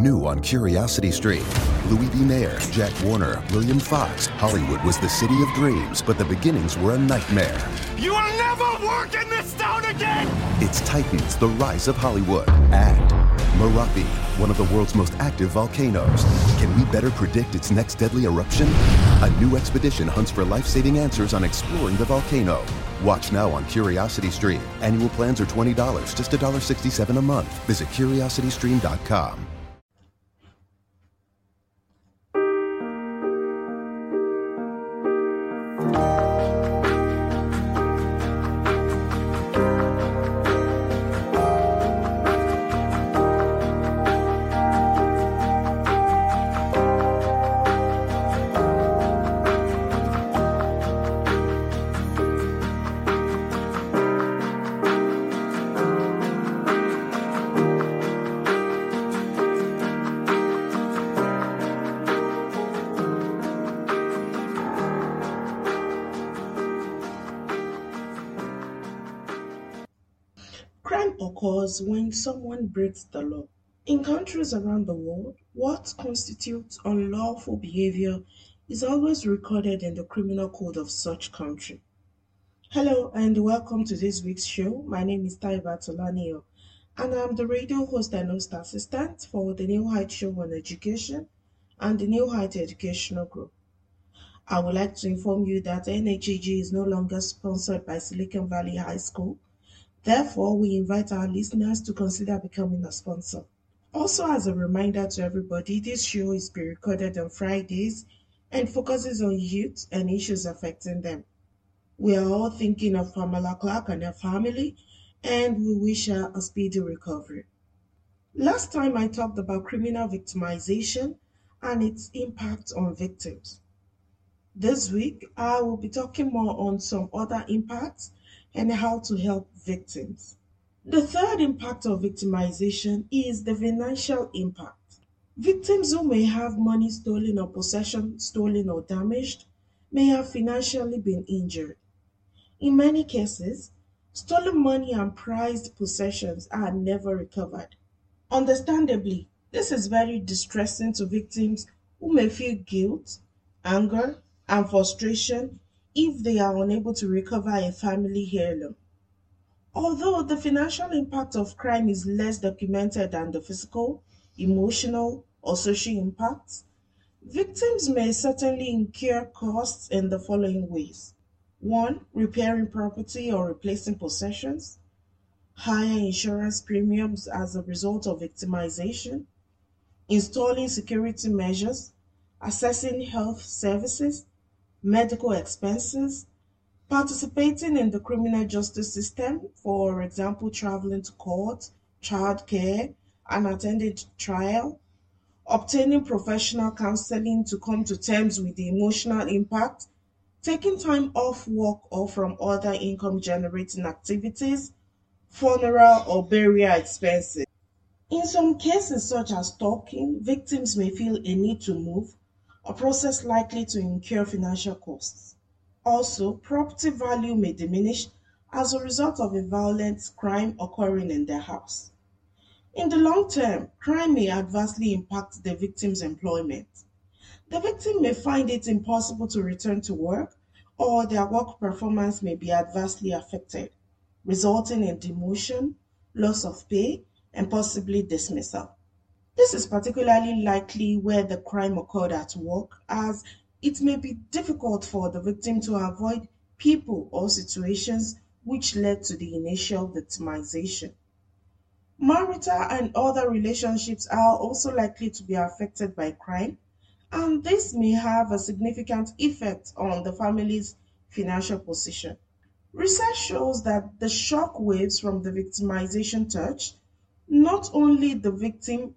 New on Curiosity Stream. Louis B. Mayer, Jack Warner, William Fox. Hollywood was the city of dreams, but the beginnings were a nightmare. You will never work in this town again! It's Titans, the rise of Hollywood. And Merapi, one of the world's most active volcanoes. Can we better predict its next deadly eruption? A new expedition hunts for life saving answers on exploring the volcano. Watch now on Curiosity Stream. Annual plans are $20, just $1.67 a month. Visit curiositystream.com. Crime occurs when someone breaks the law. In countries around the world, what constitutes unlawful behavior is always recorded in the criminal code of such country. Hello and welcome to this week's show. My name is Taibat Olaniyan and I'm the radio host and host assistant for the New Height Show on Education and the New Height Educational Group. I would like to inform you that NHEG is no longer sponsored by Silicon Valley High School Therefore, we invite our listeners to consider becoming a sponsor. Also, as a reminder to everybody, this show is being recorded on Fridays and focuses on youth and issues affecting them. We are all thinking of Pamela Clark and her family, and we wish her a speedy recovery. Last time I talked about criminal victimization and its impact on victims. This week, I will be talking more on some other impacts and how to help victims. The third impact of victimization is the financial impact. Victims who may have money stolen or possession stolen or damaged may have financially been injured. In many cases, stolen money and prized possessions are never recovered. Understandably, this is very distressing to victims who may feel guilt, anger, and frustration if they are unable to recover a family heirloom. Although the financial impact of crime is less documented than the physical, emotional, or social impacts, victims may certainly incur costs in the following ways. 1. Repairing property or replacing possessions, higher insurance premiums as a result of victimization, installing security measures, accessing health services, medical expenses, participating in the criminal justice system, for example, traveling to court, childcare, and attending trial, obtaining professional counseling to come to terms with the emotional impact, taking time off work or from other income generating activities, funeral or burial expenses. In some cases, such as stalking, victims may feel a need to move a process likely to incur financial costs. Also, property value may diminish as a result of a violent crime occurring in their house. In the long term, crime may adversely impact the victim's employment. The victim may find it impossible to return to work, or their work performance may be adversely affected, resulting in demotion, loss of pay, and possibly dismissal. This is particularly likely where the crime occurred at work, as it may be difficult for the victim to avoid people or situations which led to the initial victimization. Marital and other relationships are also likely to be affected by crime, and this may have a significant effect on the family's financial position. Research shows that the shock waves from the victimization touch not only the victim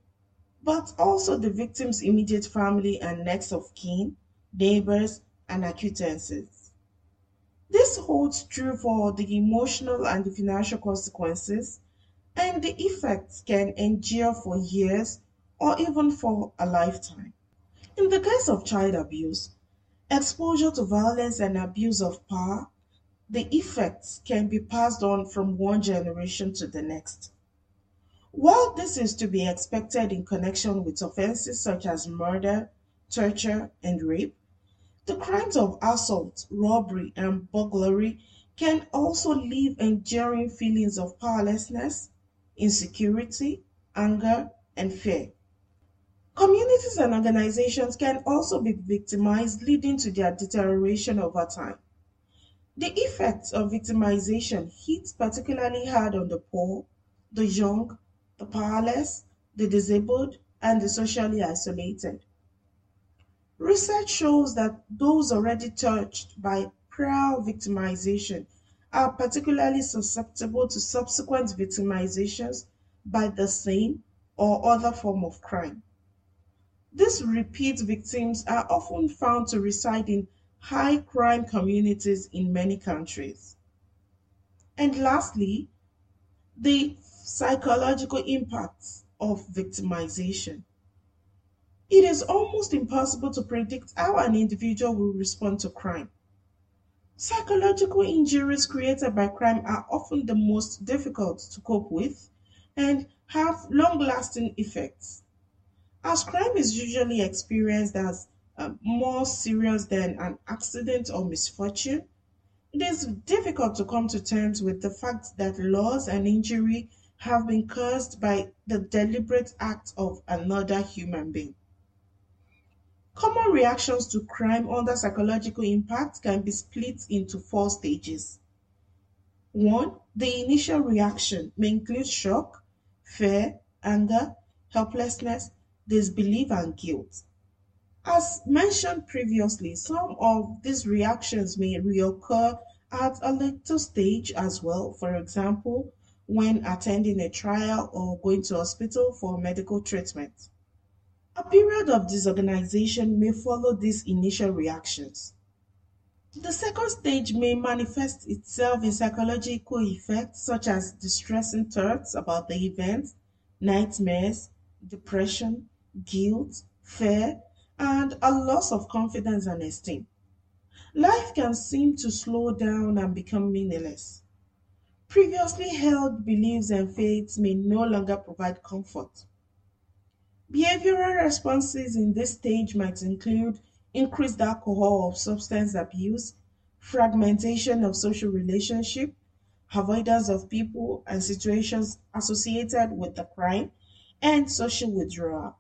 but also the victim's immediate family and next of kin, neighbors, and acquaintances. This holds true for the emotional and the financial consequences, and the effects can endure for years or even for a lifetime. In the case of child abuse, exposure to violence and abuse of power, the effects can be passed on from one generation to the next. While this is to be expected in connection with offenses such as murder, torture, and rape, the crimes of assault, robbery, and burglary can also leave enduring feelings of powerlessness, insecurity, anger, and fear. Communities and organizations can also be victimized, leading to their deterioration over time. The effects of victimization hit particularly hard on the poor, the young, the powerless, the disabled, and the socially isolated. Research shows that those already touched by prior victimization are particularly susceptible to subsequent victimizations by the same or other form of crime. These repeat victims are often found to reside in high crime communities in many countries. And lastly, the psychological impacts of victimization. It is almost impossible to predict how an individual will respond to crime. Psychological injuries created by crime are often the most difficult to cope with and have long lasting effects. As crime is usually experienced as uh, more serious than an accident or misfortune, it is difficult to come to terms with the fact that loss and injury have been caused by the deliberate act of another human being. Common reactions to crime under psychological impact can be split into four stages. One, the initial reaction may include shock, fear, anger, helplessness, disbelief, and guilt. As mentioned previously, some of these reactions may reoccur at a later stage as well, for example, when attending a trial or going to hospital for medical treatment. A period of disorganization may follow these initial reactions. The second stage may manifest itself in psychological effects such as distressing thoughts about the event, nightmares, depression, guilt, fear, and a loss of confidence and esteem. Life can seem to slow down and become meaningless. Previously held beliefs and faiths may no longer provide comfort. Behavioral responses in this stage might include increased alcohol or substance abuse, fragmentation of social relationship, avoidance of people and situations associated with the crime, and social withdrawal.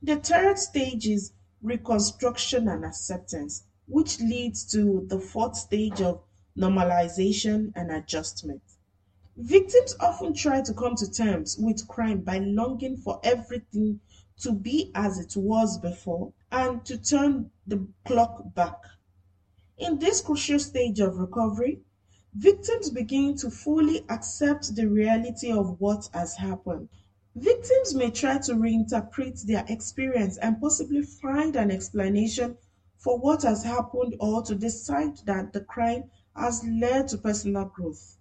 The third stage is reconstruction and acceptance, which leads to the fourth stage of normalization and adjustment. Victims often try to come to terms with crime by longing for everything to be as it was before and to turn the clock back. In this crucial stage of recovery, victims begin to fully accept the reality of what has happened Victims may try to reinterpret their experience and possibly find an explanation for what has happened or to decide that the crime has led to personal growth.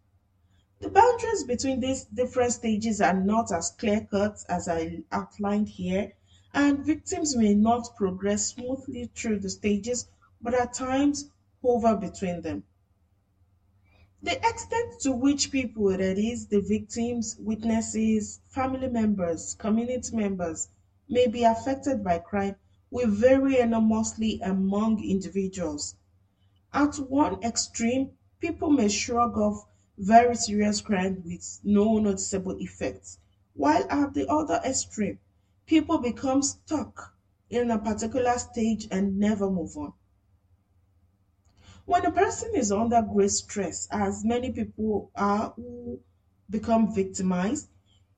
The boundaries between these different stages are not as clear cut as I outlined here, and victims may not progress smoothly through the stages but at times hover between them. The extent to which people, that is, the victims, witnesses, family members, community members, may be affected by crime will vary enormously among individuals. At one extreme, people may shrug off very serious crime with no noticeable effects, while at the other extreme, people become stuck in a particular stage and never move on. When a person is under great stress, as many people are who become victimized,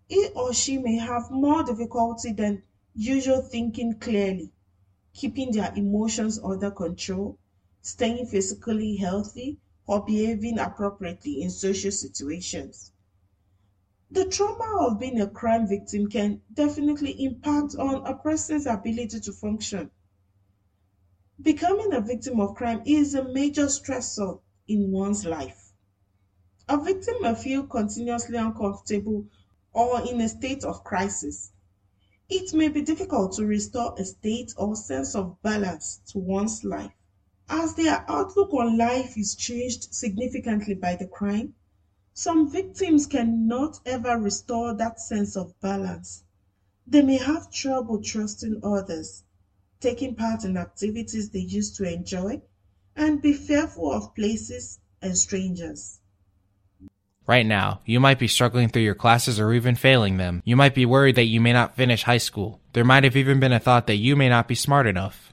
he or she may have more difficulty than usual thinking clearly, keeping their emotions under control, staying physically healthy, or behaving appropriately in social situations. The trauma of being a crime victim can definitely impact on a person's ability to function Becoming a victim of crime is a major stressor in one's life. A victim may feel continuously uncomfortable or in a state of crisis. It may be difficult to restore a state or sense of balance to one's life. As their outlook on life is changed significantly by the crime, Some victims cannot ever restore that sense of balance. They may have trouble trusting others, taking part in activities they used to enjoy, and be fearful of places and strangers. Right now, you might be struggling through your classes or even failing them. You might be worried that you may not finish high school. There might have even been a thought that you may not be smart enough.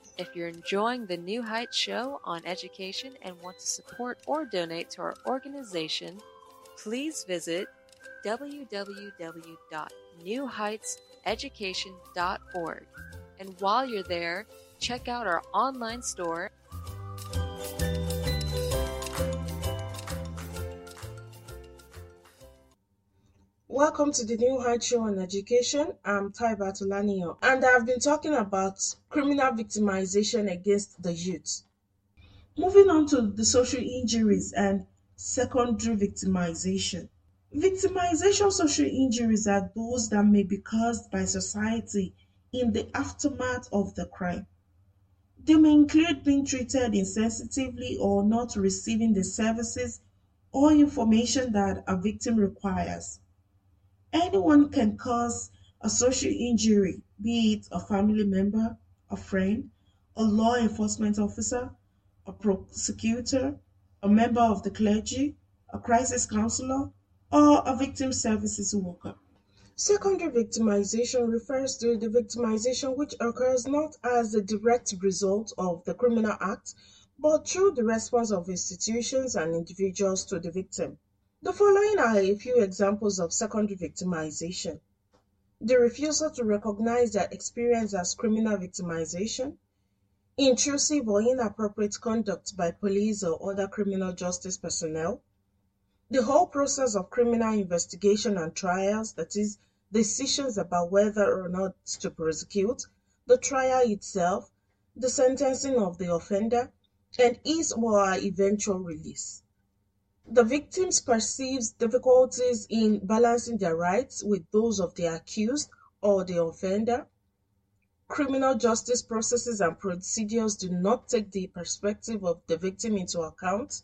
If you're enjoying the New Heights show on education and want to support or donate to our organization, please visit www.newheightseducation.org. And while you're there, check out our online store Welcome to the New Heights Show on Education. I'm Taibat Olaniyan, and I've been talking about criminal victimization against the youth. Moving on to the social injuries and secondary victimization. Victimization social injuries are those that may be caused by society in the aftermath of the crime. They may include being treated insensitively or not receiving the services or information that a victim requires. Anyone can cause a social injury, be it a family member, a friend, a law enforcement officer, a prosecutor, a member of the clergy, a crisis counselor, or a victim services worker. Secondary victimization refers to the victimization which occurs not as a direct result of the criminal act, but through the response of institutions and individuals to the victim. The following are a few examples of secondary victimization. The refusal to recognize their experience as criminal victimization, intrusive or inappropriate conduct by police or other criminal justice personnel, the whole process of criminal investigation and trials, that is, decisions about whether or not to prosecute, the trial itself, the sentencing of the offender, and his or her eventual release. The victims perceives difficulties in balancing their rights with those of the accused or the offender. Criminal justice processes and procedures do not take the perspective of the victim into account.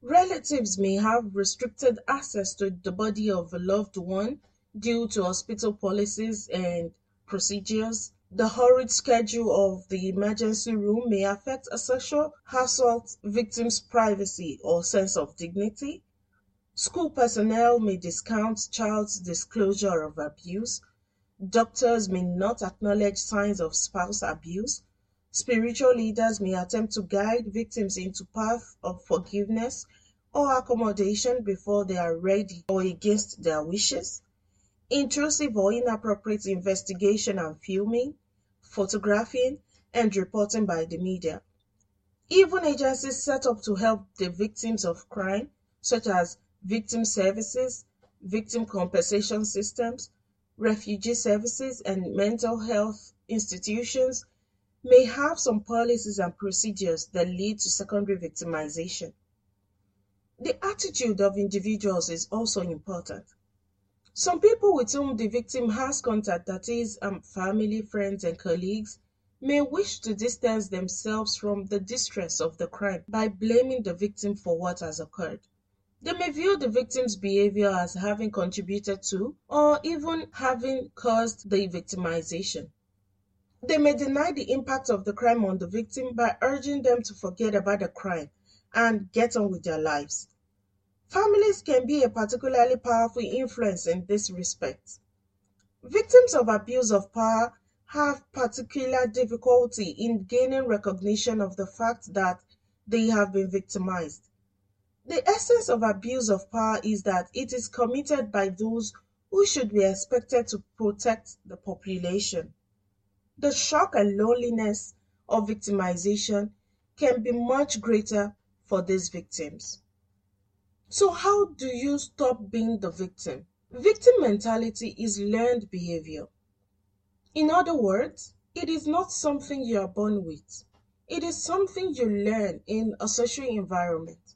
Relatives may have restricted access to the body of a loved one due to hospital policies and procedures. The hurried schedule of the emergency room may affect a sexual assault victim's privacy or sense of dignity. School personnel may discount child's disclosure of abuse. Doctors may not acknowledge signs of spouse abuse. Spiritual leaders may attempt to guide victims into path of forgiveness or accommodation before they are ready or against their wishes intrusive or inappropriate investigation and filming, photographing, and reporting by the media. Even agencies set up to help the victims of crime, such as victim services, victim compensation systems, refugee services, and mental health institutions, may have some policies and procedures that lead to secondary victimization. The attitude of individuals is also important. Some people with whom the victim has contact, that is, um, family, friends, and colleagues, may wish to distance themselves from the distress of the crime by blaming the victim for what has occurred. They may view the victim's behavior as having contributed to or even having caused the victimization. They may deny the impact of the crime on the victim by urging them to forget about the crime and get on with their lives. Families can be a particularly powerful influence in this respect. Victims of abuse of power have particular difficulty in gaining recognition of the fact that they have been victimized. The essence of abuse of power is that it is committed by those who should be expected to protect the population. The shock and loneliness of victimization can be much greater for these victims. So, how do you stop being the victim? Victim mentality is learned behavior. In other words, it is not something you are born with. It is something you learn in a social environment.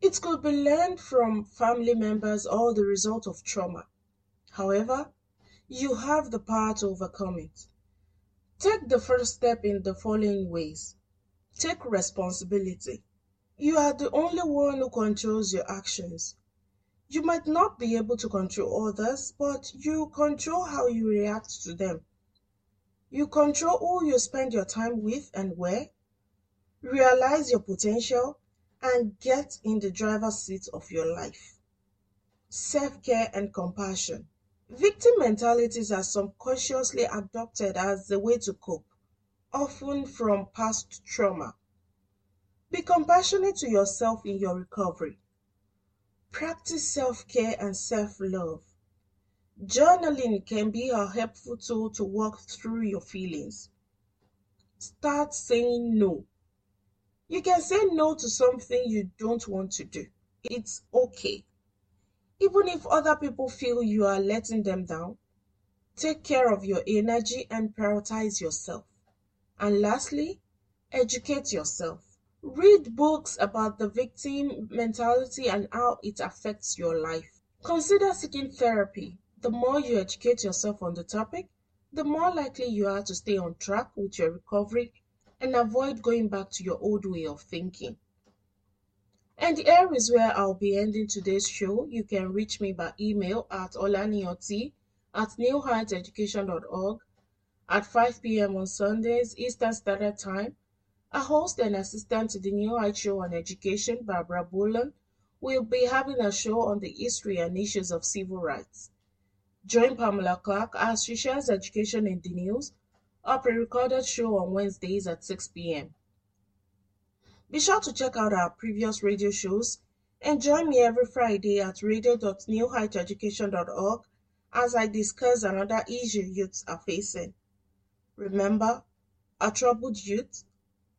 It could be learned from family members or the result of trauma. However, you have the power to overcome it. Take the first step in the following ways. Take responsibility. You are the only one who controls your actions. You might not be able to control others, but you control how you react to them. You control who you spend your time with and where. Realize your potential and get in the driver's seat of your life. Self care and compassion. Victim mentalities are subconsciously adopted as the way to cope, often from past trauma. Be compassionate to yourself in your recovery. Practice self care and self love. Journaling can be a helpful tool to work through your feelings. Start saying no you can say no to something you don't want to do. It's okay. Even if other people feel you are letting them down, take care of your energy and prioritize yourself. And lastly, educate yourself. Read books about the victim mentality and how it affects your life. Consider seeking therapy. The more you educate yourself on the topic, the more likely you are to stay on track with your recovery and avoid going back to your old way of thinking. And here is where I'll be ending today's show. You can reach me by email at olanioti at newheightseducation.org at 5 p.m. on Sundays, Eastern Standard Time. A host and assistant to the New Heights Show on Education, Barbara Boland, will be having a show on the history and issues of civil rights. Join Pamela Clark as she shares education in the news a pre-recorded show on Wednesdays at 6 p.m. Be sure to check out our previous radio shows and join me every Friday at radio.newheighteducation.org as I discuss another issue youths are facing. Remember, a troubled youth